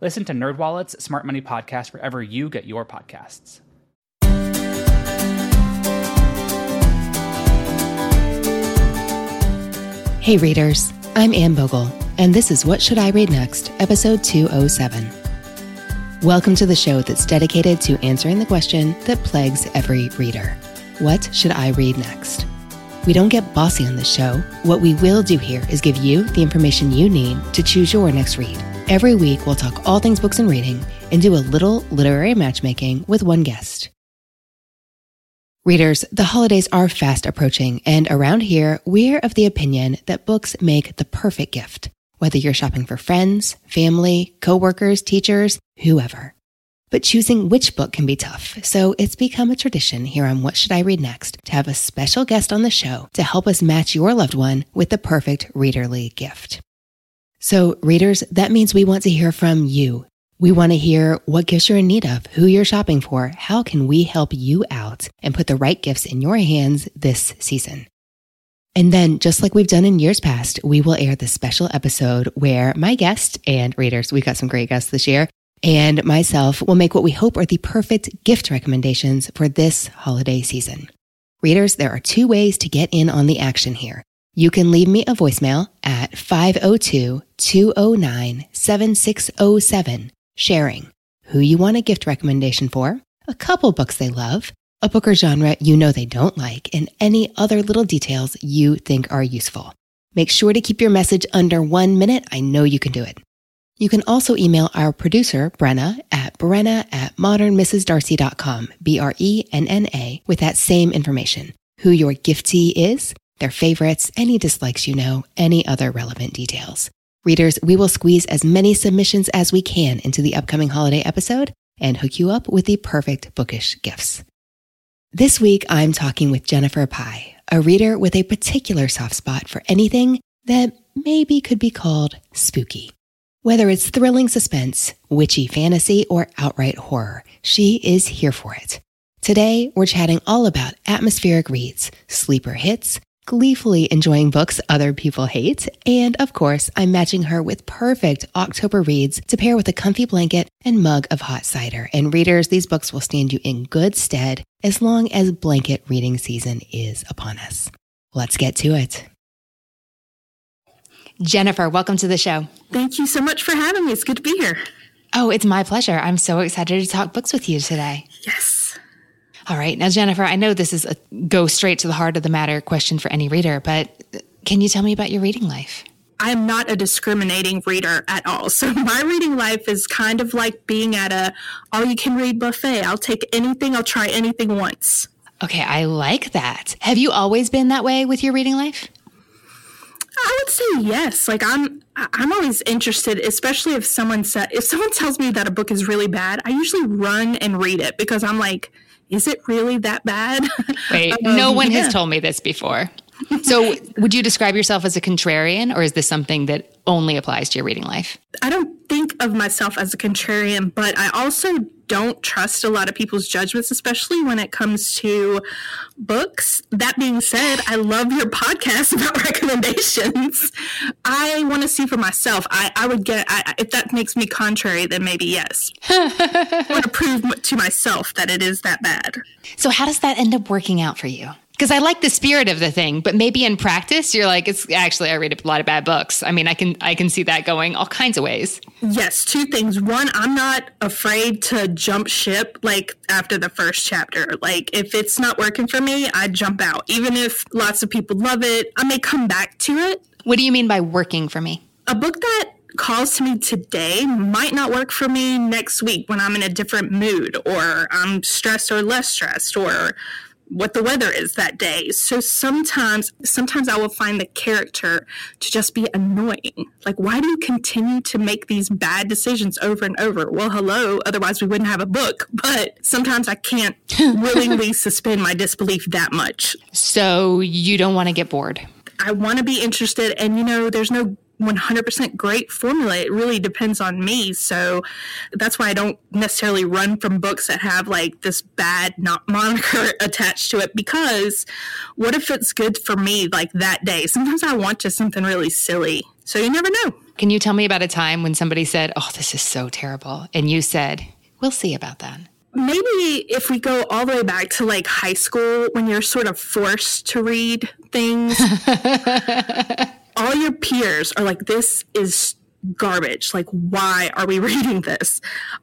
Listen to NerdWallet's Smart Money Podcast wherever you get your podcasts. Hey readers, I'm Anne Bogle, and this is What Should I Read Next, episode 207. Welcome to the show that's dedicated to answering the question that plagues every reader What should I read next? We don't get bossy on this show. What we will do here is give you the information you need to choose your next read. Every week, we'll talk all things books and reading and do a little literary matchmaking with one guest. Readers, the holidays are fast approaching, and around here, we're of the opinion that books make the perfect gift, whether you're shopping for friends, family, coworkers, teachers, whoever. But choosing which book can be tough, so it's become a tradition here on What Should I Read Next to have a special guest on the show to help us match your loved one with the perfect readerly gift. So, readers, that means we want to hear from you. We want to hear what gifts you're in need of, who you're shopping for, how can we help you out and put the right gifts in your hands this season. And then, just like we've done in years past, we will air this special episode where my guest and readers, we've got some great guests this year, and myself will make what we hope are the perfect gift recommendations for this holiday season. Readers, there are two ways to get in on the action here. You can leave me a voicemail at 502 209 7607, sharing who you want a gift recommendation for, a couple books they love, a book or genre you know they don't like, and any other little details you think are useful. Make sure to keep your message under one minute. I know you can do it. You can also email our producer, Brenna, at brenna at modernmrsdarcy.com, B-R-E-N-N-A, with that same information. Who your giftee is, their favorites, any dislikes you know, any other relevant details. Readers, we will squeeze as many submissions as we can into the upcoming holiday episode and hook you up with the perfect bookish gifts. This week, I'm talking with Jennifer Pai, a reader with a particular soft spot for anything that maybe could be called spooky. Whether it's thrilling suspense, witchy fantasy, or outright horror, she is here for it. Today, we're chatting all about atmospheric reads, sleeper hits, gleefully enjoying books other people hate, and of course, I'm matching her with perfect October reads to pair with a comfy blanket and mug of hot cider. And readers, these books will stand you in good stead as long as blanket reading season is upon us. Let's get to it. Jennifer, welcome to the show. Thank you so much for having me. It's good to be here. Oh, it's my pleasure. I'm so excited to talk books with you today. Yes. All right. Now, Jennifer, I know this is a go straight to the heart of the matter question for any reader, but can you tell me about your reading life? I am not a discriminating reader at all. So my reading life is kind of like being at a all you can read buffet. I'll take anything, I'll try anything once. Okay, I like that. Have you always been that way with your reading life? I would say yes. Like I'm I'm always interested, especially if someone said if someone tells me that a book is really bad, I usually run and read it because I'm like is it really that bad? Wait, um, no one yeah. has told me this before. So, would you describe yourself as a contrarian, or is this something that only applies to your reading life? I don't think of myself as a contrarian, but I also don't trust a lot of people's judgments, especially when it comes to books. That being said, I love your podcast about recommendations. I want to see for myself. I, I would get, I, if that makes me contrary, then maybe yes. I want to prove to myself that it is that bad. So, how does that end up working out for you? Because I like the spirit of the thing, but maybe in practice, you're like, it's actually I read a lot of bad books. I mean, I can I can see that going all kinds of ways. Yes, two things. One, I'm not afraid to jump ship like after the first chapter. Like if it's not working for me, I jump out. Even if lots of people love it, I may come back to it. What do you mean by working for me? A book that calls to me today might not work for me next week when I'm in a different mood or I'm stressed or less stressed or what the weather is that day. So sometimes sometimes I will find the character to just be annoying. Like why do you continue to make these bad decisions over and over? Well, hello, otherwise we wouldn't have a book. But sometimes I can't willingly suspend my disbelief that much. So you don't want to get bored. I want to be interested and you know there's no 100% great formula. It really depends on me. So that's why I don't necessarily run from books that have like this bad not moniker attached to it because what if it's good for me like that day? Sometimes I want just something really silly. So you never know. Can you tell me about a time when somebody said, "Oh, this is so terrible." And you said, "We'll see about that." Maybe if we go all the way back to like high school when you're sort of forced to read things all your peers are like, this is garbage. Like, why are we reading this?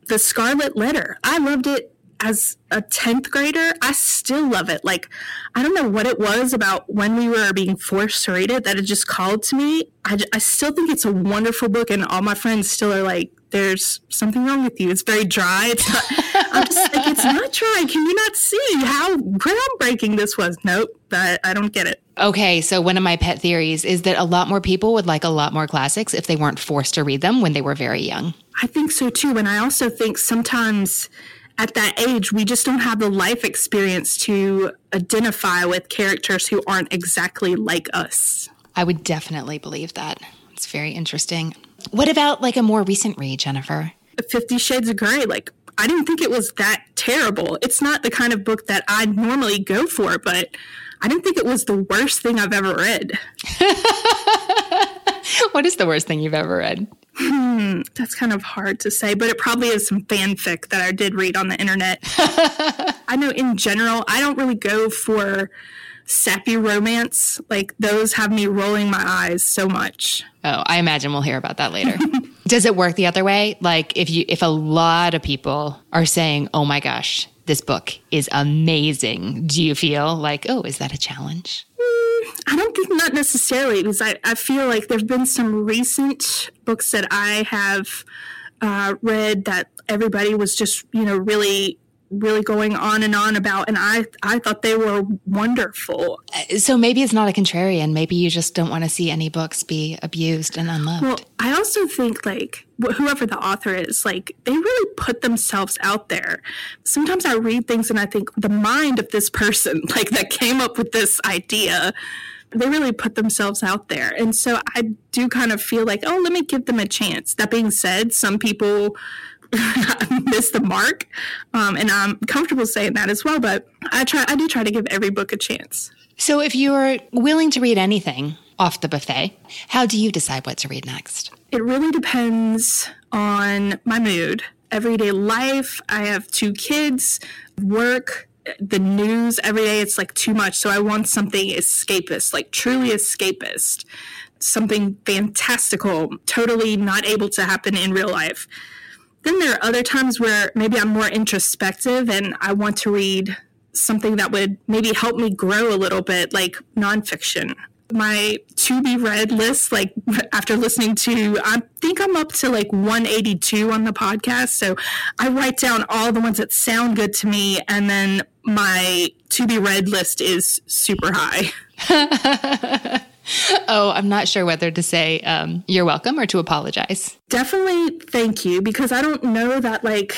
The Scarlet Letter. I loved it as a 10th grader. I still love it. Like, I don't know what it was about when we were being forced to read it that it just called to me. I, I still think it's a wonderful book, and all my friends still are like, there's something wrong with you. It's very dry. It's not, I'm just like, it's not dry. Can you not see how groundbreaking this was? Nope, I, I don't get it. Okay, so one of my pet theories is that a lot more people would like a lot more classics if they weren't forced to read them when they were very young. I think so too. And I also think sometimes at that age, we just don't have the life experience to identify with characters who aren't exactly like us. I would definitely believe that. It's very interesting. What about like a more recent read, Jennifer? Fifty Shades of Grey. Like, I didn't think it was that terrible. It's not the kind of book that I'd normally go for, but I didn't think it was the worst thing I've ever read. what is the worst thing you've ever read? Hmm, that's kind of hard to say, but it probably is some fanfic that I did read on the internet. I know in general, I don't really go for sappy romance. Like those have me rolling my eyes so much. Oh, I imagine we'll hear about that later. Does it work the other way? Like if you if a lot of people are saying, "Oh my gosh, this book is amazing." Do you feel like, "Oh, is that a challenge?" Mm, I don't think not necessarily because I, I feel like there've been some recent books that I have uh, read that everybody was just, you know, really really going on and on about and I I thought they were wonderful. So maybe it's not a contrarian, maybe you just don't want to see any books be abused and unloved. Well, I also think like whoever the author is, like they really put themselves out there. Sometimes I read things and I think the mind of this person like that came up with this idea they really put themselves out there. And so I do kind of feel like, oh, let me give them a chance. That being said, some people miss the mark, um, and I'm comfortable saying that as well. But I try, I do try to give every book a chance. So, if you're willing to read anything off the buffet, how do you decide what to read next? It really depends on my mood, everyday life. I have two kids, work, the news every day. It's like too much. So I want something escapist, like truly escapist, something fantastical, totally not able to happen in real life. Then there are other times where maybe I'm more introspective and I want to read something that would maybe help me grow a little bit, like nonfiction. My to be read list, like after listening to, I think I'm up to like 182 on the podcast. So I write down all the ones that sound good to me, and then my to be read list is super high. oh, I'm not sure whether to say um, you're welcome or to apologize. Definitely thank you because I don't know that, like,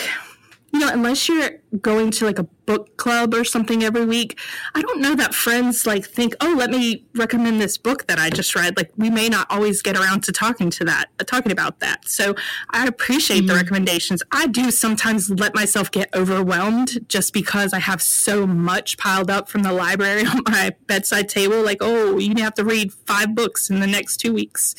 you know, unless you're going to like a book club or something every week, I don't know that friends like think, oh, let me recommend this book that I just read. Like we may not always get around to talking to that, uh, talking about that. So I appreciate mm-hmm. the recommendations. I do sometimes let myself get overwhelmed just because I have so much piled up from the library on my bedside table. Like, oh, you have to read five books in the next two weeks.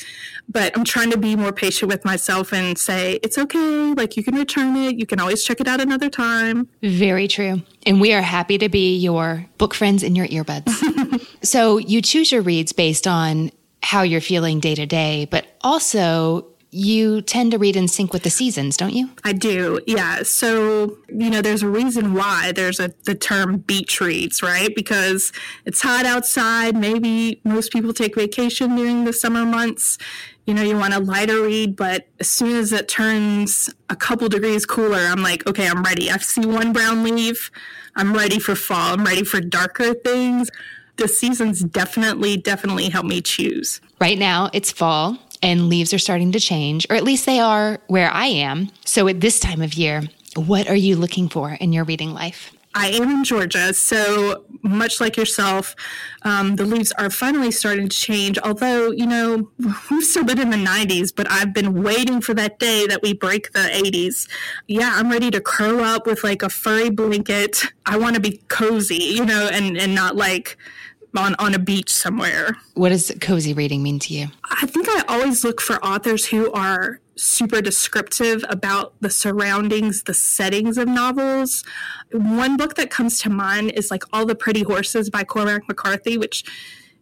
But I'm trying to be more patient with myself and say, it's okay. Like you can return it. You can always check it out another time. Very true. And we are happy to be your book friends in your earbuds. so you choose your reads based on how you're feeling day to day, but also you tend to read in sync with the seasons, don't you? I do. Yeah. So, you know, there's a reason why there's a the term beach reads, right? Because it's hot outside. Maybe most people take vacation during the summer months. You know, you want a lighter read, but as soon as it turns a couple degrees cooler, I'm like, okay, I'm ready. I see one brown leaf. I'm ready for fall. I'm ready for darker things. The seasons definitely, definitely help me choose. Right now, it's fall and leaves are starting to change, or at least they are where I am. So at this time of year, what are you looking for in your reading life? I am in Georgia, so much like yourself, um, the leaves are finally starting to change. Although, you know, we've still been in the 90s, but I've been waiting for that day that we break the 80s. Yeah, I'm ready to curl up with like a furry blanket. I want to be cozy, you know, and, and not like on, on a beach somewhere. What does cozy reading mean to you? I think I always look for authors who are super descriptive about the surroundings, the settings of novels. One book that comes to mind is like All the Pretty Horses by Cormac McCarthy, which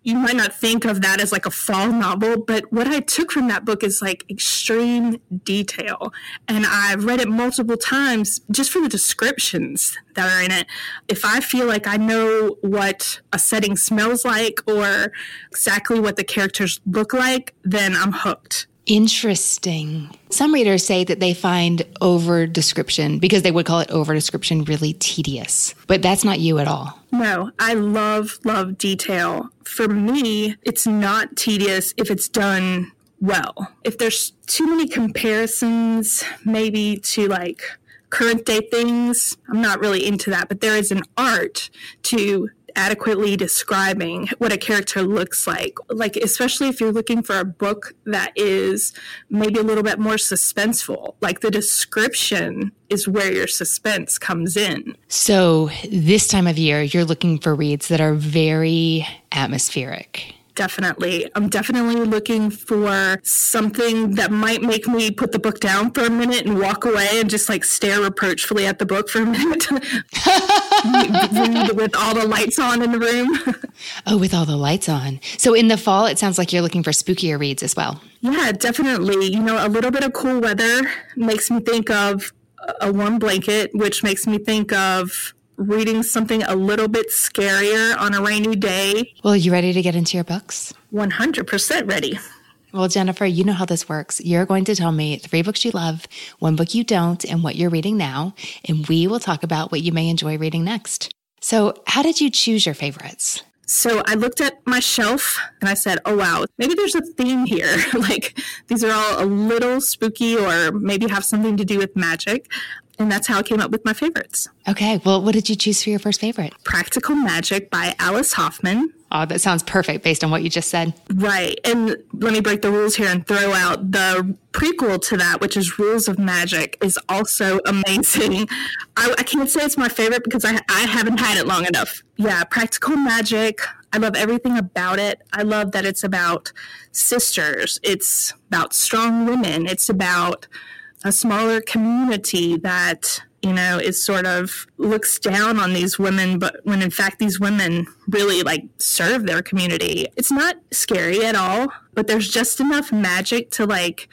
you might not think of that as like a fall novel, but what I took from that book is like extreme detail. And I've read it multiple times just for the descriptions that are in it. If I feel like I know what a setting smells like or exactly what the characters look like, then I'm hooked. Interesting. Some readers say that they find over description, because they would call it over description, really tedious. But that's not you at all. No, I love, love detail. For me, it's not tedious if it's done well. If there's too many comparisons, maybe to like current day things, I'm not really into that. But there is an art to adequately describing what a character looks like. Like, especially if you're looking for a book that is maybe a little bit more suspenseful, like the description is where your suspense comes in. So, this time of year, you're looking for reads that are very atmospheric definitely. I'm definitely looking for something that might make me put the book down for a minute and walk away and just like stare reproachfully at the book for a minute. with all the lights on in the room. oh, with all the lights on. So in the fall, it sounds like you're looking for spookier reads as well. Yeah, definitely. You know, a little bit of cool weather makes me think of a warm blanket, which makes me think of reading something a little bit scarier on a rainy day. Well, you ready to get into your books? 100% ready. Well, Jennifer, you know how this works. You're going to tell me three books you love, one book you don't, and what you're reading now, and we will talk about what you may enjoy reading next. So, how did you choose your favorites? So I looked at my shelf and I said, oh, wow, maybe there's a theme here. like these are all a little spooky or maybe have something to do with magic and that's how I came up with my favorites. Okay. Well, what did you choose for your first favorite? Practical Magic by Alice Hoffman. Oh, that sounds perfect based on what you just said. Right. And let me break the rules here and throw out the prequel to that, which is Rules of Magic, is also amazing. I, I can't say it's my favorite because I, I haven't had it long enough. Yeah, Practical Magic. I love everything about it. I love that it's about sisters, it's about strong women, it's about a smaller community that you know is sort of looks down on these women but when in fact these women really like serve their community. It's not scary at all but there's just enough magic to like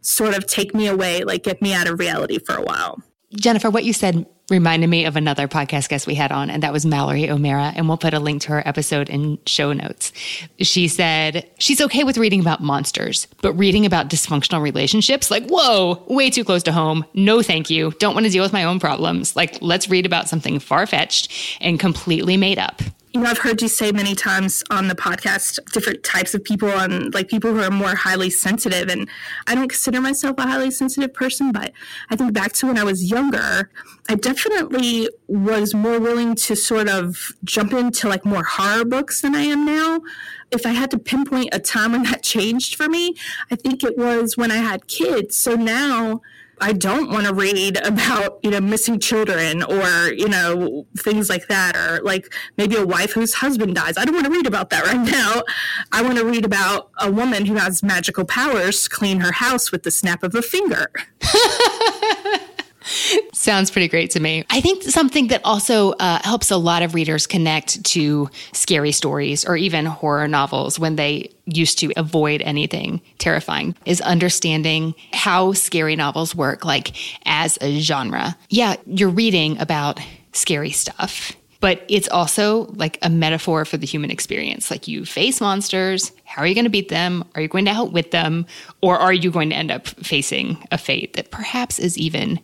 sort of take me away like get me out of reality for a while. Jennifer what you said reminded me of another podcast guest we had on, and that was Mallory O'Meara. And we'll put a link to her episode in show notes. She said she's okay with reading about monsters, but reading about dysfunctional relationships, like, whoa, way too close to home. No, thank you. Don't want to deal with my own problems. Like, let's read about something far fetched and completely made up you know, I've heard you say many times on the podcast different types of people and like people who are more highly sensitive. And I don't consider myself a highly sensitive person, but I think back to when I was younger, I definitely was more willing to sort of jump into like more horror books than I am now. If I had to pinpoint a time when that changed for me, I think it was when I had kids. So now, I don't want to read about, you know, missing children or, you know, things like that, or like maybe a wife whose husband dies. I don't want to read about that right now. I want to read about a woman who has magical powers to clean her house with the snap of a finger. Sounds pretty great to me. I think something that also uh, helps a lot of readers connect to scary stories or even horror novels when they used to avoid anything terrifying is understanding how scary novels work, like as a genre. Yeah, you're reading about scary stuff but it's also like a metaphor for the human experience. Like you face monsters, how are you going to beat them? Are you going to outwit them? Or are you going to end up facing a fate that perhaps is even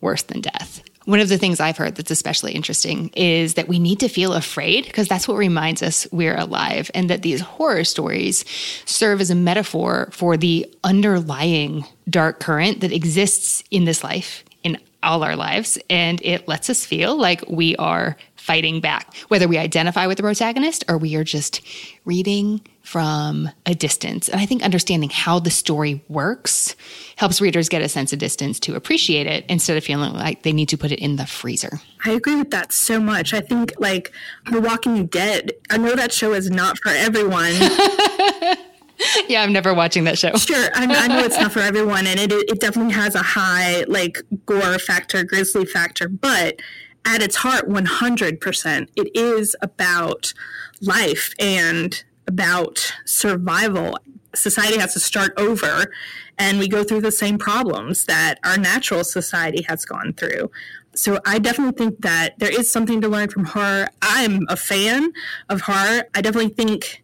worse than death? One of the things I've heard that's especially interesting is that we need to feel afraid because that's what reminds us we're alive, and that these horror stories serve as a metaphor for the underlying dark current that exists in this life, in all our lives, and it lets us feel like we are fighting back, whether we identify with the protagonist or we are just reading from a distance. And I think understanding how the story works helps readers get a sense of distance to appreciate it instead of feeling like they need to put it in the freezer. I agree with that so much. I think like The Walking Dead, I know that show is not for everyone. yeah, I'm never watching that show. Sure, I, I, know it's not for everyone, and it it definitely has a high like gore factor, grisly factor, but at its heart, 100%, it is about life and about survival. Society has to start over, and we go through the same problems that our natural society has gone through. So I definitely think that there is something to learn from horror. I'm a fan of horror. I definitely think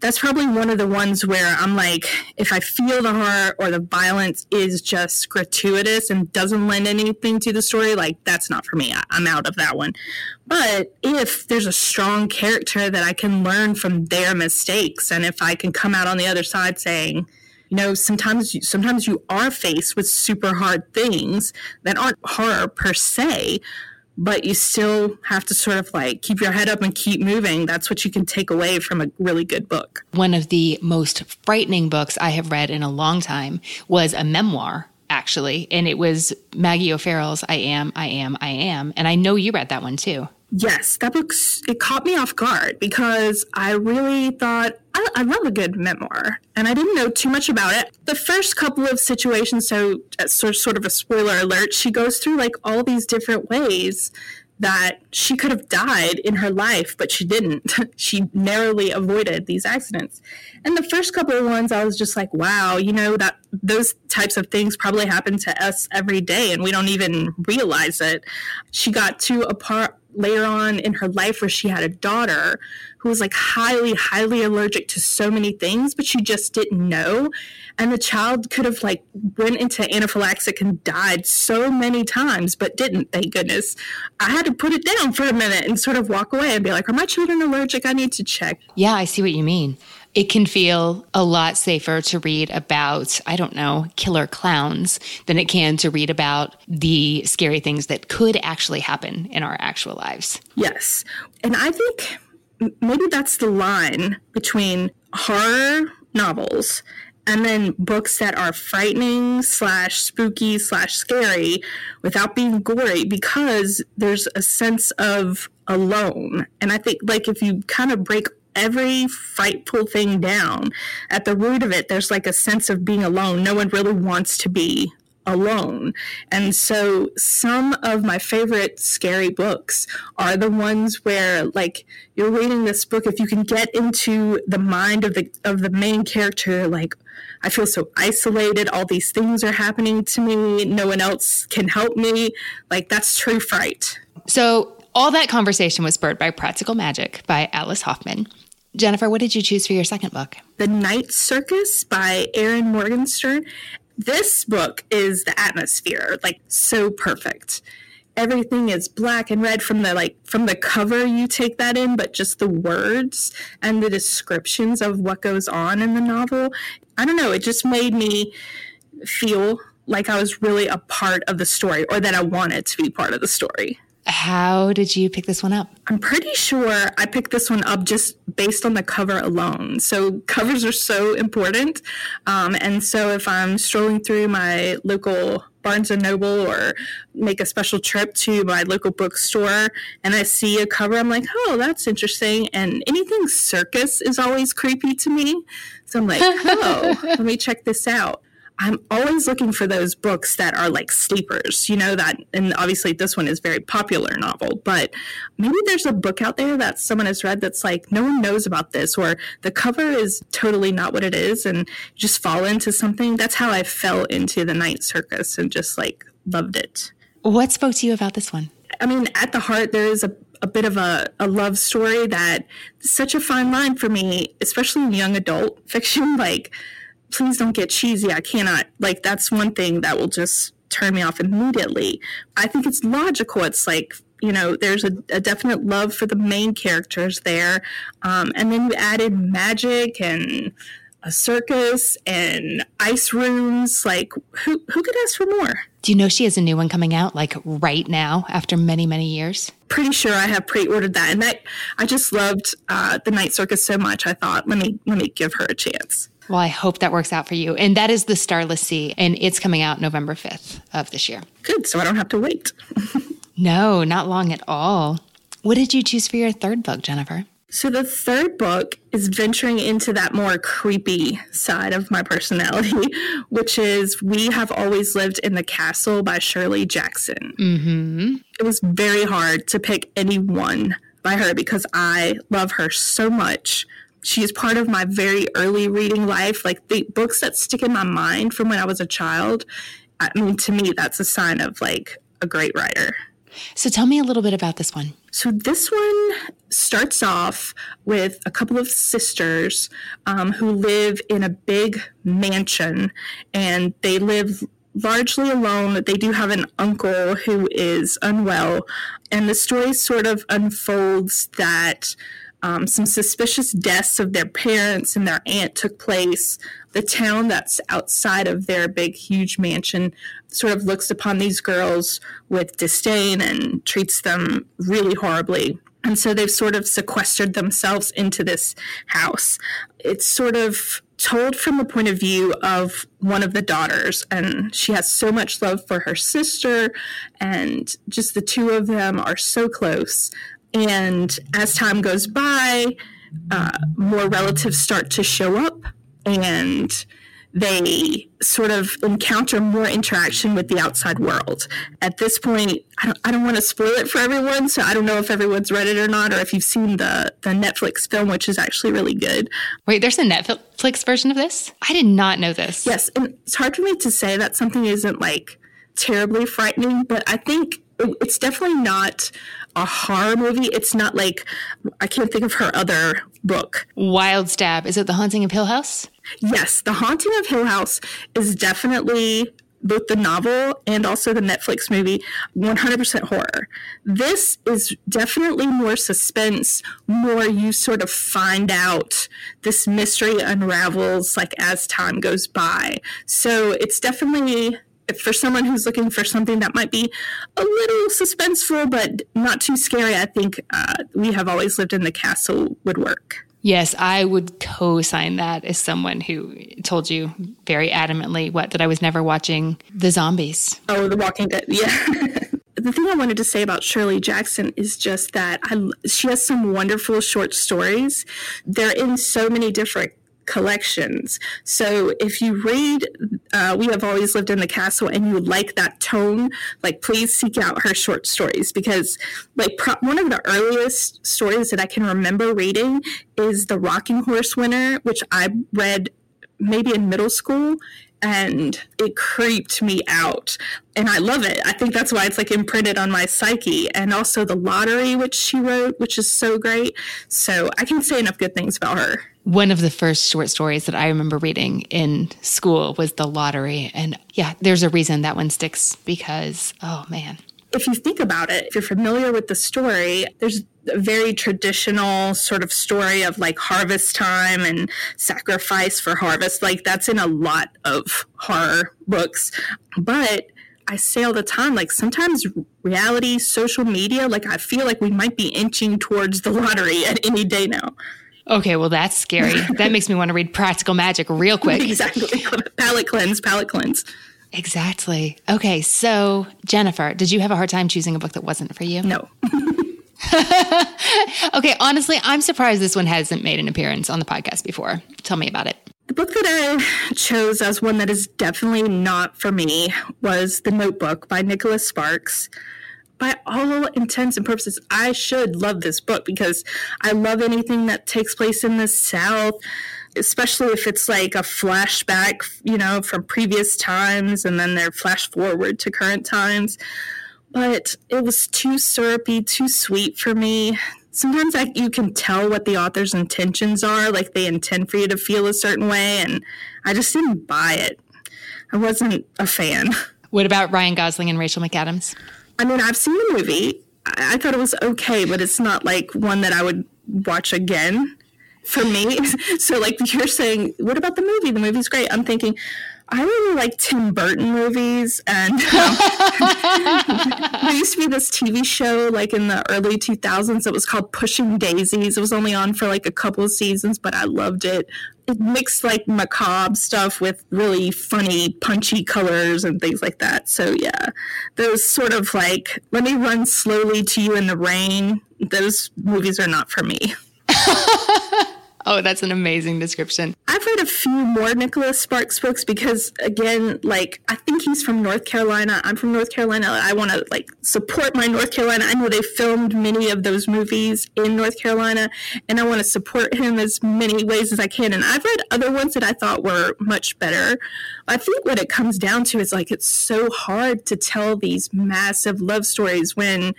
that's probably one of the ones where I'm like, if I feel the horror or the violence is just gratuitous and doesn't lend anything to the story, like that's not for me. I, I'm out of that one. But if there's a strong character that I can learn from their mistakes, and if I can come out on the other side saying, you know, sometimes you, sometimes you are faced with super hard things that aren't horror per se, but you still have to sort of like keep your head up and keep moving. That's what you can take away from a really good book. One of the most frightening books I have read in a long time was a memoir actually, and it was Maggie O'Farrell's I Am, I Am, I Am. And I know you read that one too. Yes, that book it caught me off guard because I really thought I, I, love a good memoir, and I didn't know too much about it. The first couple of situations, so uh, sort sort of a spoiler alert, she goes through like all these different ways that she could have died in her life, but she didn't. she narrowly avoided these accidents. And the first couple of ones, I was just like, wow, you know, that those types of things probably happen to us every day and we don't even realize it. She got to a part later on in her life where she had a daughter who was like highly highly allergic to so many things but she just didn't know. And the child could have like went into anaphylaxis and died so many times but didn't thank goodness. I had to put it down for a minute and sort of walk away and be like are my children allergic? I need to check. Yeah i see what you mean it can feel a lot safer to read about, I don't know, killer clowns than it can to read about the scary things that could actually happen in our actual lives. Yes. And I think maybe that's the line between horror novels and then books that are frightening slash spooky slash scary without being gory because there's a sense of alone and i think like if you kind of break every frightful thing down. At the root of it, there's like a sense of being alone. No one really wants to be alone. And so some of my favorite scary books are the ones where like you're reading this book if you can get into the mind of the of the main character like I feel so isolated all these things are happening to me no one else can help me like that's true fright. So all that conversation was spurred by Practical Magic by Alice Hoffman. Jennifer, what did you choose for your second book? The Night Circus by Erin Morgenstern. This book is the atmosphere, like so perfect. Everything is black and red from the like from the cover you take that in, but just the words and the descriptions of what goes on in the novel. I don't know, it just made me feel like I was really a part of the story or that I wanted to be part of the story. How did you pick this one up? I'm pretty sure I picked this one up just based on the cover alone. So, covers are so important. Um, and so, if I'm strolling through my local Barnes and Noble or make a special trip to my local bookstore and I see a cover, I'm like, oh, that's interesting. And anything circus is always creepy to me. So I'm like, oh, let me check this out. I'm always looking for those books that are like sleepers, you know, that, and obviously this one is very popular novel, but maybe there's a book out there that someone has read that's like, no one knows about this, or the cover is totally not what it is, and just fall into something. That's how I fell into the Night Circus and just like loved it. What spoke to you about this one? I mean, at the heart, there is a, a bit of a, a love story that such a fine line for me, especially in young adult fiction. Like, please don't get cheesy. I cannot, like, that's one thing that will just turn me off immediately. I think it's logical. It's like, you know, there's a, a definite love for the main characters there. Um, and then you added magic and a circus and ice rooms. Like, who, who could ask for more? Do you know she has a new one coming out like right now after many, many years? Pretty sure I have pre-ordered that, and that I just loved uh, the Night Circus so much. I thought, let me let me give her a chance. Well, I hope that works out for you. And that is the Starless Sea, and it's coming out November fifth of this year. Good, so I don't have to wait. no, not long at all. What did you choose for your third book, Jennifer? So the third book is venturing into that more creepy side of my personality, which is We Have Always Lived in the Castle by Shirley Jackson. Mm-hmm. It was very hard to pick any one by her because I love her so much. She is part of my very early reading life, like the books that stick in my mind from when I was a child. I mean, to me, that's a sign of like a great writer. So tell me a little bit about this one. So this one starts off with a couple of sisters um, who live in a big mansion, and they live largely alone. They do have an uncle who is unwell, and the story sort of unfolds that um, some suspicious deaths of their parents and their aunt took place. The town that's outside of their big, huge mansion sort of looks upon these girls with disdain and treats them really horribly. And so they've sort of sequestered themselves into this house. It's sort of told from the point of view of one of the daughters, and she has so much love for her sister, and just the two of them are so close. And as time goes by, uh, more relatives start to show up and they sort of encounter more interaction with the outside world. At this point, I don't, I don't want to spoil it for everyone, so I don't know if everyone's read it or not, or if you've seen the, the Netflix film, which is actually really good. Wait, there's a Netflix version of this? I did not know this. Yes, and it's hard for me to say that something isn't like terribly frightening, but I think it's definitely not a horror movie. It's not like I can't think of her other book. Wild Stab. Is it The Haunting of Hill House? Yes, The Haunting of Hill House is definitely both the novel and also the Netflix movie 100% horror. This is definitely more suspense, more you sort of find out this mystery unravels like as time goes by. So it's definitely for someone who's looking for something that might be a little suspenseful but not too scary, I think uh, we have always lived in the castle would work. Yes, I would co-sign that as someone who told you very adamantly what that I was never watching the zombies. Oh, The Walking Dead. Yeah. the thing I wanted to say about Shirley Jackson is just that I, she has some wonderful short stories. They're in so many different collections. So if you read uh, We Have Always Lived in the Castle and you like that tone, like please seek out her short stories because like pro- one of the earliest stories that I can remember reading is The Rocking Horse Winner, which I read maybe in middle school and it creeped me out and i love it i think that's why it's like imprinted on my psyche and also the lottery which she wrote which is so great so i can say enough good things about her one of the first short stories that I remember reading in school was The Lottery. And yeah, there's a reason that one sticks because, oh man. If you think about it, if you're familiar with the story, there's very traditional sort of story of like harvest time and sacrifice for harvest. Like that's in a lot of horror books. But I say all the time, like sometimes reality, social media, like I feel like we might be inching towards the lottery at any day now. Okay, well, that's scary. that makes me want to read Practical Magic real quick. exactly. Palate cleanse, palate cleanse. Exactly. Okay, so Jennifer, did you have a hard time choosing a book that wasn't for you? No. okay, honestly, I'm surprised this one hasn't made an appearance on the podcast before. Tell me about it. The book that I chose as one that is definitely not for me was The Notebook by Nicholas Sparks. By all intents and purposes, I should love this book because I love anything that takes place in the South, especially if it's like a flashback, you know, from previous times and then they're flash forward to current times. But it was too syrupy, too sweet for me. Sometimes I, you can tell what the author's intentions are like they intend for you to feel a certain way and i just didn't buy it. I wasn't a fan. What about ryan gosling and rachel mcadams? I mean i've seen the movie. I, I thought it was okay but it's not like one that i would watch again for me. So like you're saying what about the movie? The movie's great. I'm thinking I really like Tim Burton movies, and um, there used to be this TV show like in the early 2000s that was called Pushing Daisies. It was only on for like a couple of seasons, but I loved it. It mixed like macabre stuff with really funny, punchy colors and things like that. So yeah, those sort of like let me run slowly to you in the rain. Those movies are not for me. Oh, that's an amazing description. I've read a few more Nicholas Sparks books because, again, like I think he's from North Carolina. I'm from North Carolina. I want to like support my North Carolina. I know they filmed many of those movies in North Carolina, and I want to support him as many ways as I can. And I've read other ones that I thought were much better. I think what it comes down to is like it's so hard to tell these massive love stories when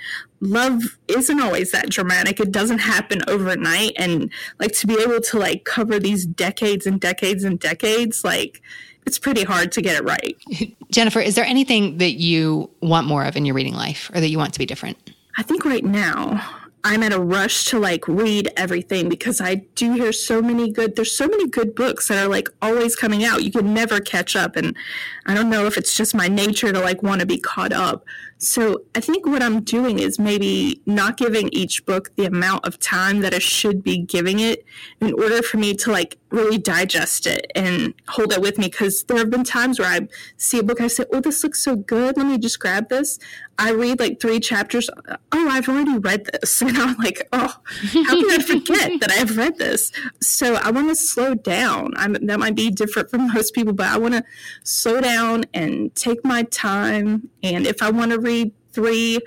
love isn't always that dramatic. It doesn't happen overnight. And like to be able to like cover these decades and decades and decades, like it's pretty hard to get it right. Jennifer, is there anything that you want more of in your reading life or that you want to be different? I think right now I'm at a rush to like read everything because I do hear so many good there's so many good books that are like always coming out. You can never catch up and I don't know if it's just my nature to like want to be caught up. So I think what I'm doing is maybe not giving each book the amount of time that I should be giving it in order for me to like really digest it and hold it with me. Because there have been times where I see a book, I say, "Oh, this looks so good. Let me just grab this." I read like three chapters. Oh, I've already read this, and I'm like, "Oh, how can I forget that I've read this?" So I want to slow down. I'm, that might be different from most people, but I want to slow down and take my time. And if I want to read three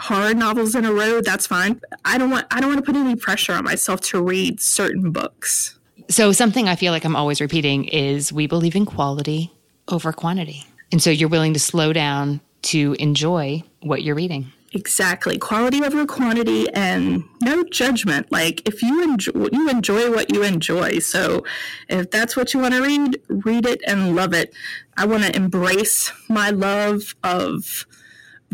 horror novels in a row, that's fine. I don't want I don't want to put any pressure on myself to read certain books. So something I feel like I'm always repeating is we believe in quality over quantity. And so you're willing to slow down to enjoy what you're reading. Exactly. Quality over quantity and no judgment. Like if you enjoy you enjoy what you enjoy. So if that's what you want to read, read it and love it. I want to embrace my love of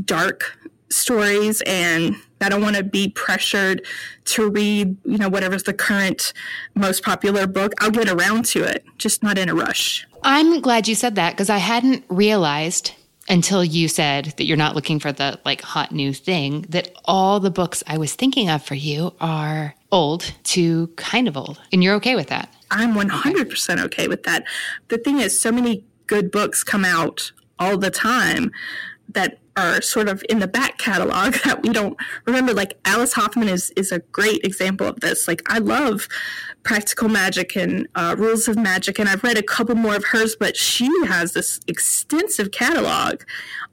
dark stories and I don't want to be pressured to read, you know, whatever's the current most popular book. I'll get around to it, just not in a rush. I'm glad you said that because I hadn't realized until you said that you're not looking for the like hot new thing that all the books I was thinking of for you are old to kind of old. And you're okay with that. I'm 100% okay with that. The thing is so many good books come out all the time that are sort of in the back catalog that we don't remember. Like Alice Hoffman is is a great example of this. Like I love Practical Magic and uh, Rules of Magic, and I've read a couple more of hers, but she has this extensive catalog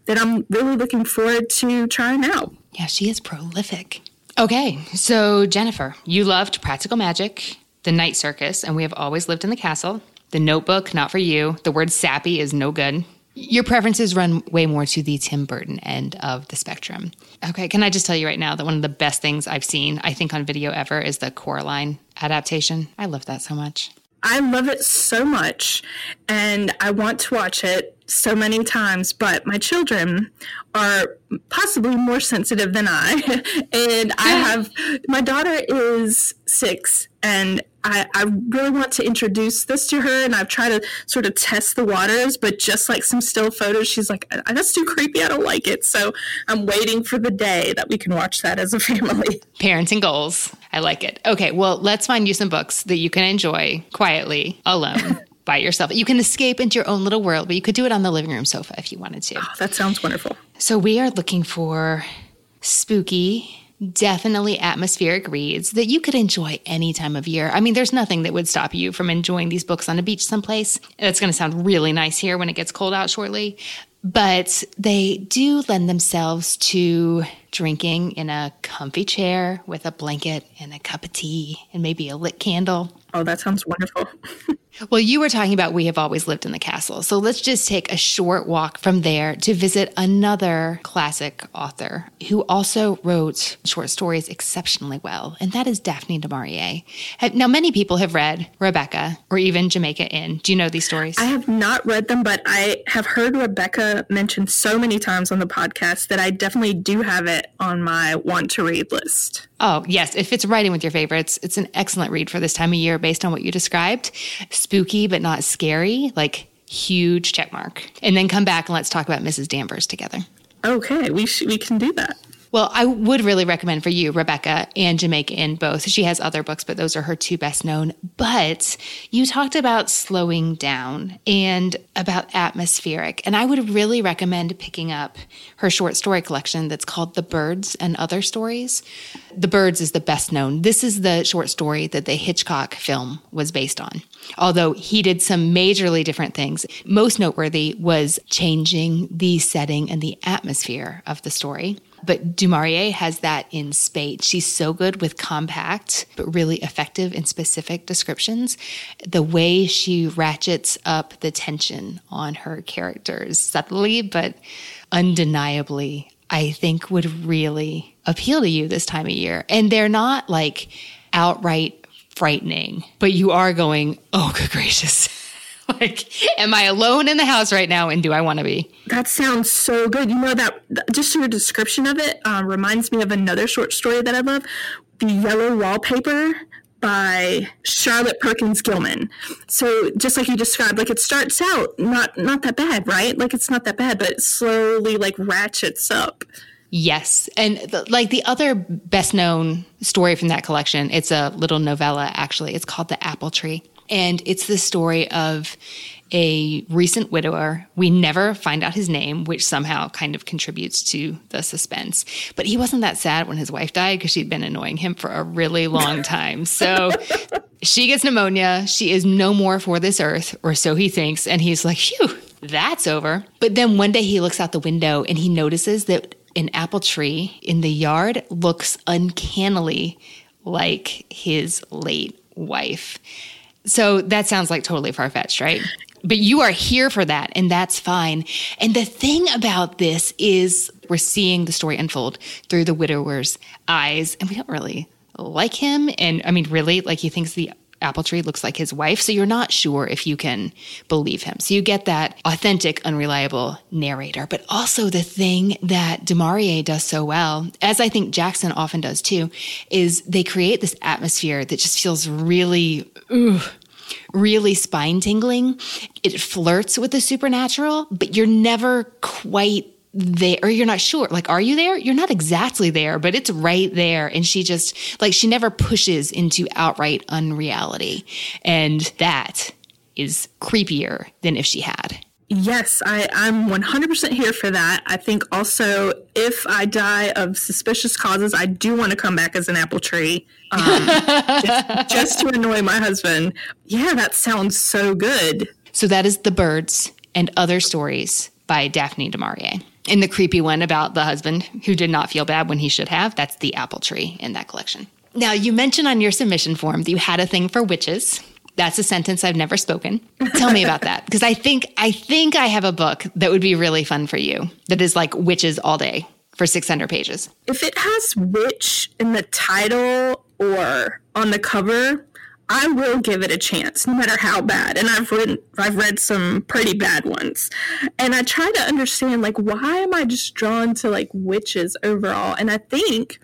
that I'm really looking forward to trying out. Yeah, she is prolific. Okay, so Jennifer, you loved Practical Magic, The Night Circus, and We Have Always Lived in the Castle. The Notebook, not for you. The word sappy is no good. Your preferences run way more to the Tim Burton end of the spectrum. Okay, can I just tell you right now that one of the best things I've seen, I think, on video ever is the Coraline adaptation. I love that so much. I love it so much and I want to watch it so many times, but my children are possibly more sensitive than I. and I have, my daughter is six and I, I really want to introduce this to her and I've tried to sort of test the waters, but just like some still photos, she's like, that's too creepy. I don't like it. So I'm waiting for the day that we can watch that as a family. Parenting goals. I like it. Okay, well, let's find you some books that you can enjoy quietly, alone. by yourself. You can escape into your own little world, but you could do it on the living room sofa if you wanted to. Oh, that sounds wonderful. So we are looking for spooky definitely atmospheric reads that you could enjoy any time of year. I mean, there's nothing that would stop you from enjoying these books on a beach someplace. That's going to sound really nice here when it gets cold out shortly. But they do lend themselves to drinking in a comfy chair with a blanket and a cup of tea and maybe a lit candle. Oh, that sounds wonderful. Well, you were talking about We Have Always Lived in the Castle. So let's just take a short walk from there to visit another classic author who also wrote short stories exceptionally well, and that is Daphne du Maurier. Now, many people have read Rebecca or even Jamaica Inn. Do you know these stories? I have not read them, but I have heard Rebecca mentioned so many times on the podcast that I definitely do have it on my want to read list. Oh, yes. If it's writing with your favorites, it's an excellent read for this time of year based on what you described spooky but not scary, like huge check mark. And then come back and let's talk about Mrs. Danvers together. Okay, we sh- we can do that. Well, I would really recommend for you Rebecca and Jamaica Inn both. She has other books, but those are her two best known. But you talked about slowing down and about atmospheric. And I would really recommend picking up her short story collection that's called The Birds and Other Stories. The Birds is the best known. This is the short story that the Hitchcock film was based on. Although he did some majorly different things, most noteworthy was changing the setting and the atmosphere of the story. But du Maurier has that in spades. She's so good with compact, but really effective and specific descriptions. The way she ratchets up the tension on her characters subtly, but undeniably, I think would really appeal to you this time of year. And they're not like outright frightening, but you are going, oh, good gracious. like, am I alone in the house right now? And do I want to be? That sounds so good. You know that just your description of it um, reminds me of another short story that I love, "The Yellow Wallpaper." by Charlotte Perkins Gilman. So just like you described, like it starts out not not that bad, right? Like it's not that bad, but it slowly like ratchets up. Yes. And the, like the other best known story from that collection, it's a little novella actually. It's called The Apple Tree. And it's the story of a recent widower. We never find out his name, which somehow kind of contributes to the suspense. But he wasn't that sad when his wife died because she'd been annoying him for a really long time. So she gets pneumonia. She is no more for this earth, or so he thinks. And he's like, phew, that's over. But then one day he looks out the window and he notices that an apple tree in the yard looks uncannily like his late wife. So that sounds like totally far fetched, right? But you are here for that, and that's fine. And the thing about this is we're seeing the story unfold through the widower's eyes, and we don't really like him. And I mean, really, like he thinks the apple tree looks like his wife. So you're not sure if you can believe him. So you get that authentic, unreliable narrator. But also the thing that du Maurier does so well, as I think Jackson often does too, is they create this atmosphere that just feels really, ooh, really spine tingling. It flirts with the supernatural, but you're never quite there or you're not sure like are you there you're not exactly there but it's right there and she just like she never pushes into outright unreality and that is creepier than if she had Yes, I, I'm 100% here for that. I think also if I die of suspicious causes, I do want to come back as an apple tree um, just, just to annoy my husband. Yeah, that sounds so good. So that is The Birds and Other Stories by Daphne du Maurier. And the creepy one about the husband who did not feel bad when he should have, that's the apple tree in that collection. Now, you mentioned on your submission form that you had a thing for witches. That's a sentence I've never spoken. Tell me about that because I think I think I have a book that would be really fun for you. That is like witches all day for 600 pages. If it has witch in the title or on the cover, I will give it a chance, no matter how bad. And I've read I've read some pretty bad ones, and I try to understand like why am I just drawn to like witches overall? And I think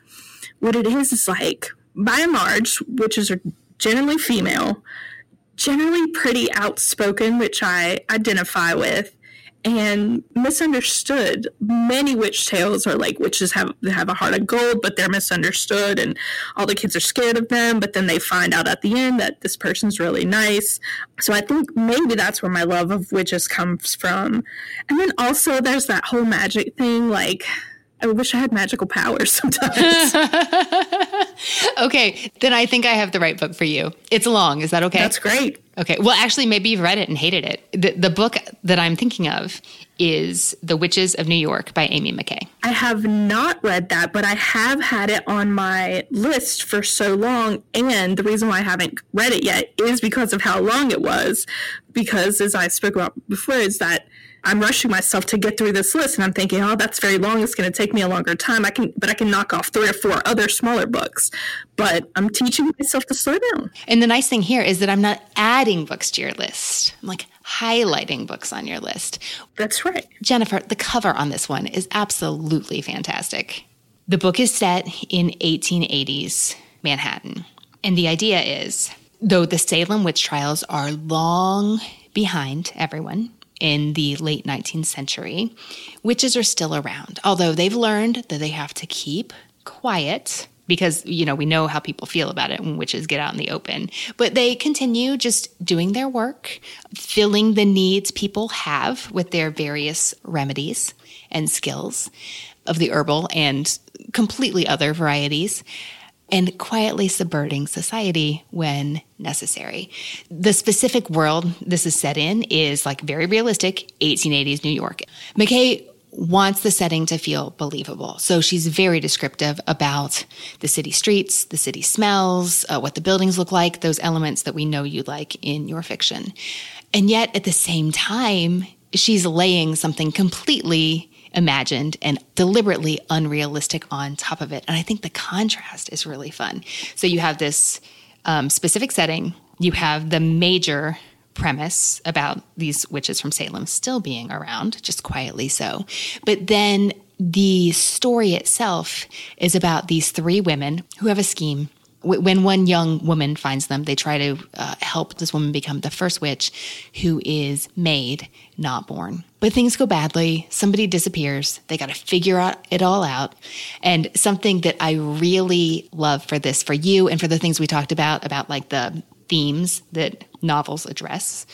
what it is is like by and large, witches are generally female, generally pretty outspoken, which I identify with, and misunderstood. Many witch tales are like witches have have a heart of gold, but they're misunderstood, and all the kids are scared of them. But then they find out at the end that this person's really nice. So I think maybe that's where my love of witches comes from. And then also there's that whole magic thing, like I wish I had magical powers sometimes. okay, then I think I have the right book for you. It's long. Is that okay? That's great. Okay. Well, actually, maybe you've read it and hated it. The, the book that I'm thinking of is The Witches of New York by Ami McKay. I have not read that, but I have had it on my list for so long. And the reason why I haven't read it yet is because of how long it was. Because, as I spoke about before, is that I'm rushing myself to get through this list and I'm thinking, oh, that's very long. It's going to take me a longer time. I can, but I can knock off three or four other smaller books. But I'm teaching myself to slow down. And the nice thing here is that I'm not adding books to your list. I'm like highlighting books on your list. That's right. Jennifer, the cover on this one is absolutely fantastic. The book is set in 1880s Manhattan. And the idea is though the Salem witch trials are long behind everyone, in the late 19th century, witches are still around, although they've learned that they have to keep quiet because you know we know how people feel about it when witches get out in the open. But they continue just doing their work filling the needs people have with their various remedies and skills of the herbal and completely other varieties and quietly subverting society when necessary. The specific world this is set in is like very realistic 1880s New York. McKay wants the setting to feel believable. So she's very descriptive about the city streets, the city smells, uh, what the buildings look like, those elements that we know you like in your fiction. And yet at the same time, she's laying something completely imagined and deliberately unrealistic on top of it. And I think the contrast is really fun. So you have this um, specific setting, you have the major premise about these witches from Salem still being around, just quietly so. But then the story itself is about these three women who have a scheme when one young woman finds them, they try to uh, help this woman become the first witch who is made, not born. But things go badly. Somebody disappears. They got to figure out it all out. And something that I really love for this, for you, and for the things we talked about, about like the themes that novels address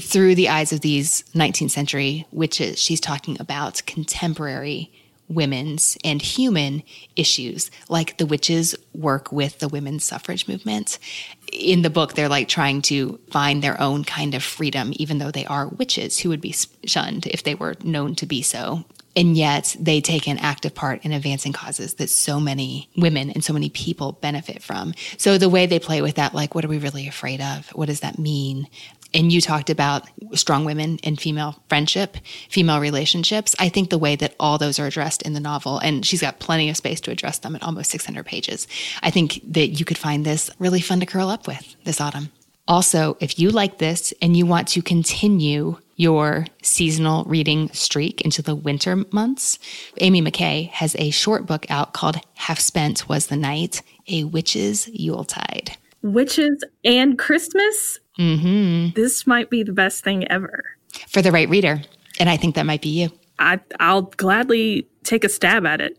through the eyes of these 19th century witches, she's talking about contemporary women's and human issues, like the witches work with the women's suffrage movement. In the book, they're like trying to find their own kind of freedom, even though they are witches who would be shunned if they were known to be so. And yet they take an active part in advancing causes that so many women and so many people benefit from. So the way they play with that, like, what are we really afraid of? What does that mean? And you talked about strong women and female friendship, female relationships. I think the way that all those are addressed in the novel, and she's got plenty of space to address them at almost 600 pages. I think that you could find this really fun to curl up with this autumn. Also, if you like this and you want to continue your seasonal reading streak into the winter months, Ami McKay has a short book out called Half Spent Was the Night, A Witch's Yuletide. Witches and Christmas Mm-hmm. This might be the best thing ever. For the right reader. And I think that might be you. I, I'll gladly take a stab at it.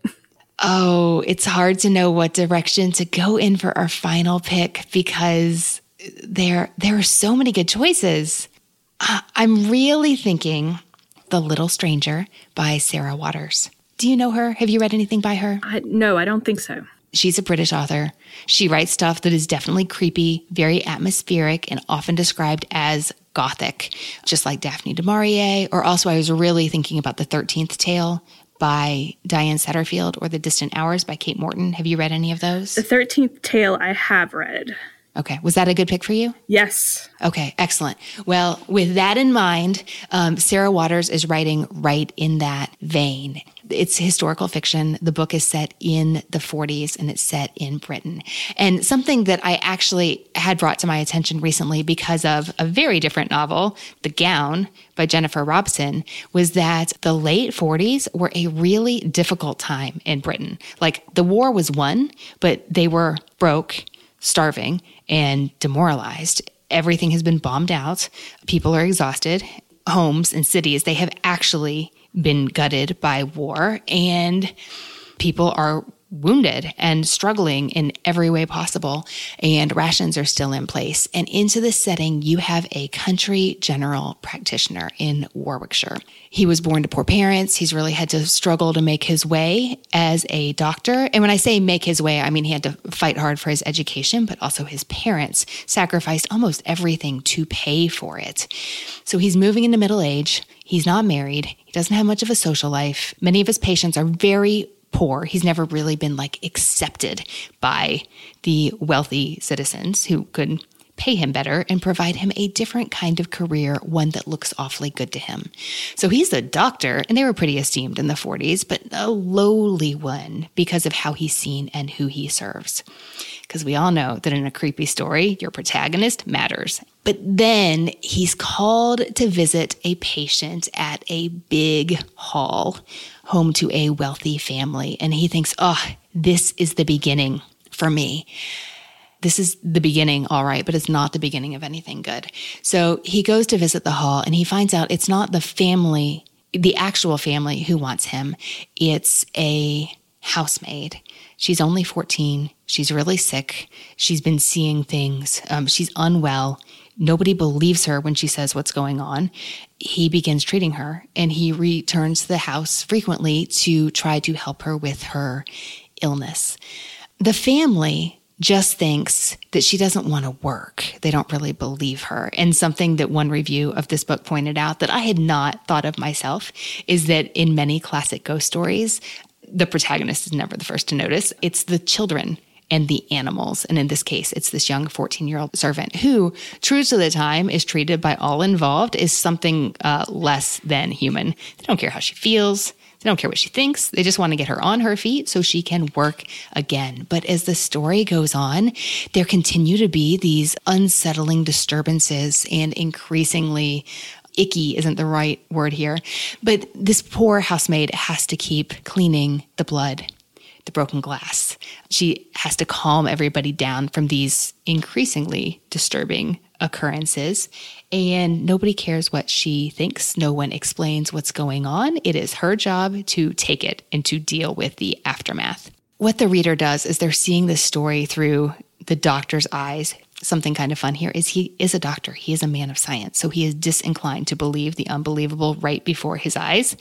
Oh, it's hard to know what direction to go in for our final pick because there there are so many good choices. Uh, I'm really thinking The Little Stranger by Sarah Waters. Do you know her? Have you read anything by her? I, no, I don't think so. She's a British author. She writes stuff that is definitely creepy, very atmospheric, and often described as gothic, just like Daphne du Maurier. Or also, I was really thinking about The 13th Tale by Diane Setterfield or The Distant Hours by Kate Morton. Have you read any of those? The 13th Tale I have read. Okay. Was that a good pick for you? Yes. Okay. Excellent. Well, with that in mind, um, Sarah Waters is writing right in that vein. It's historical fiction. The book is set in the 40s and it's set in Britain. And something that I actually had brought to my attention recently because of a very different novel, The Gown by Jennifer Robson, was that the late 40s were a really difficult time in Britain. Like the war was won, but they were broke, starving, and demoralized. Everything has been bombed out. People are exhausted. Homes and cities, they have actually been gutted by war and people are wounded and struggling in every way possible, and rations are still in place. And into this setting, you have a country general practitioner in Warwickshire. He was born to poor parents. He's really had to struggle to make his way as a doctor. And when I say make his way, I mean he had to fight hard for his education, but also his parents sacrificed almost everything to pay for it. So he's moving into middle age. He's not married. He doesn't have much of a social life. Many of his patients are very poor. He's never really been like accepted by the wealthy citizens who could pay him better and provide him a different kind of career, one that looks awfully good to him. So he's a doctor, and they were pretty esteemed in the 40s, but a lowly one because of how he's seen and who he serves. Because we all know that in a creepy story, your protagonist matters. But then he's called to visit a patient at a big hall, home to a wealthy family. And he thinks, oh, this is the beginning for me this is the beginning, all right, but it's not the beginning of anything good. So he goes to visit the hall and he finds out it's not the family, the actual family who wants him. It's a housemaid. She's only 14. She's really sick. She's been seeing things. Um, she's unwell. Nobody believes her when she says what's going on. He begins treating her and he returns to the house frequently to try to help her with her illness. The family just thinks that she doesn't want to work. They don't really believe her. And something that one review of this book pointed out that I had not thought of myself is that in many classic ghost stories, the protagonist is never the first to notice. It's the children and the animals. And in this case, it's this young 14 year old servant who, true to the time, is treated by all involved as something uh, less than human. They don't care how she feels. They don't care what she thinks. They just want to get her on her feet so she can work again. But as the story goes on, there continue to be these unsettling disturbances and increasingly icky isn't the right word here. But this poor housemaid has to keep cleaning the blood the broken glass. She has to calm everybody down from these increasingly disturbing occurrences. And nobody cares what she thinks. No one explains what's going on. It is her job to take it and to deal with the aftermath. What the reader does is they're seeing this story through the doctor's eyes something kind of fun here is he is a doctor. He is a man of science. So he is disinclined to believe the unbelievable right before his eyes.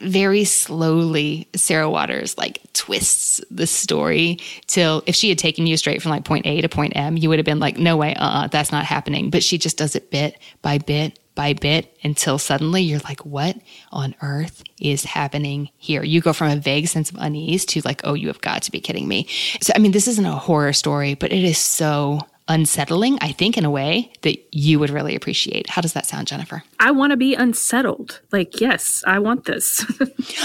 Very slowly, Sarah Waters like twists the story till if she had taken you straight from like point A to point M, you would have been like, no way, uh uh-uh, that's not happening. But she just does it bit by bit by bit until suddenly you're like, what on earth is happening here? You go from a vague sense of unease to like, oh, you have got to be kidding me. So, I mean, this isn't a horror story, but it is so unsettling, I think, in a way that you would really appreciate. How does that sound, Jennifer? I want to be unsettled. Like, yes, I want this.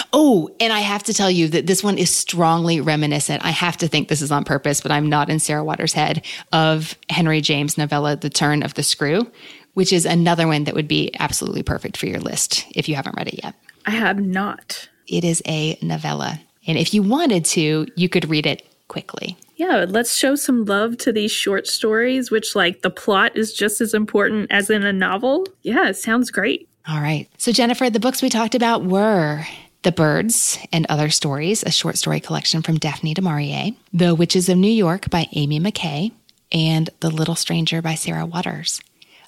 oh, and I have to tell you that this one is strongly reminiscent. I have to think this is on purpose, but I'm not in Sarah Waters' head of Henry James' novella, The Turn of the Screw, which is another one that would be absolutely perfect for your list if you haven't read it yet. I have not. It is a novella. And if you wanted to, you could read it quickly yeah, let's show some love to these short stories, which, like, the plot is just as important as in a novel. Yeah, it sounds great. All right. So, Jennifer, the books we talked about were The Birds and Other Stories, a short story collection from Daphne du Maurier, The Witches of New York by Ami McKay, and The Little Stranger by Sarah Waters.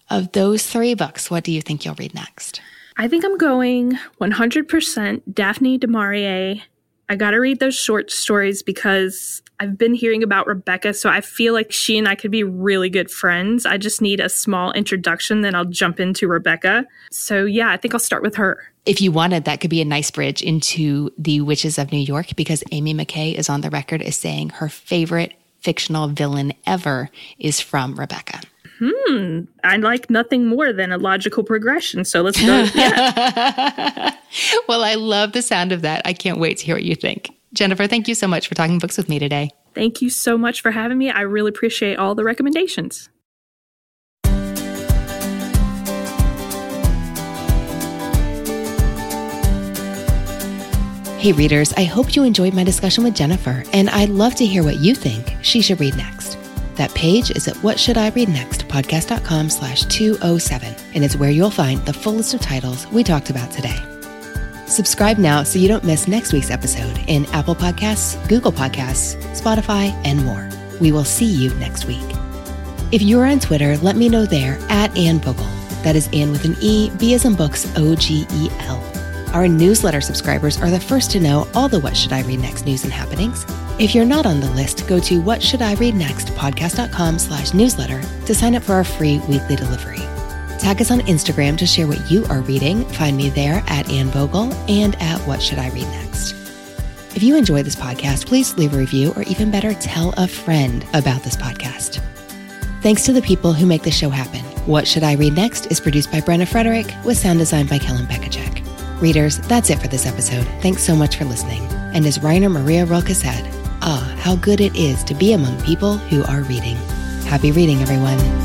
Of those three books, what do you think you'll read next? I think I'm going 100% Daphne du Maurier. I got to read those short stories because I've been hearing about Rebecca, so I feel like she and I could be really good friends. I just need a small introduction, then I'll jump into Rebecca. So, yeah, I think I'll start with her. If you wanted, that could be a nice bridge into The Witches of New York because Ami McKay is on the record as saying her favorite fictional villain ever is from Rebecca. Hmm. I like nothing more than a logical progression. So let's go. Yeah. well, I love the sound of that. I can't wait to hear what you think. Jennifer, thank you so much for talking books with me today. Thank you so much for having me. I really appreciate all the recommendations. Hey, readers, I hope you enjoyed my discussion with Jennifer, and I'd love to hear what you think she should read next. That page is at what should I read next podcast.com slash 207, and it's where you'll find the full list of titles we talked about today. Subscribe now so you don't miss next week's episode in Apple Podcasts, Google Podcasts, Spotify, and more. We will see you next week. If you're on Twitter, let me know there at Anne Bogel. That is Anne with an E, B as in books, O G E L. Our newsletter subscribers are the first to know all the What Should I Read Next news and happenings. If you're not on the list, go to what should I read next podcast.com slash newsletter to sign up for our free weekly delivery. Tag us on Instagram to share what you are reading. Find me there at Anne Bogel and at What Should I Read Next. If you enjoy this podcast, please leave a review or even better, tell a friend about this podcast. Thanks to the people who make the show happen. What Should I Read Next is produced by Brenna Frederick with sound design by Kellen Bekacek. Readers, that's it for this episode. Thanks so much for listening. And as Rainer Maria Rilke said, ah, how good it is to be among people who are reading. Happy reading, everyone.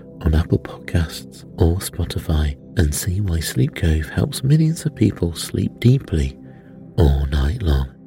on Apple Podcasts or Spotify and see why Sleep Cove helps millions of people sleep deeply all night long.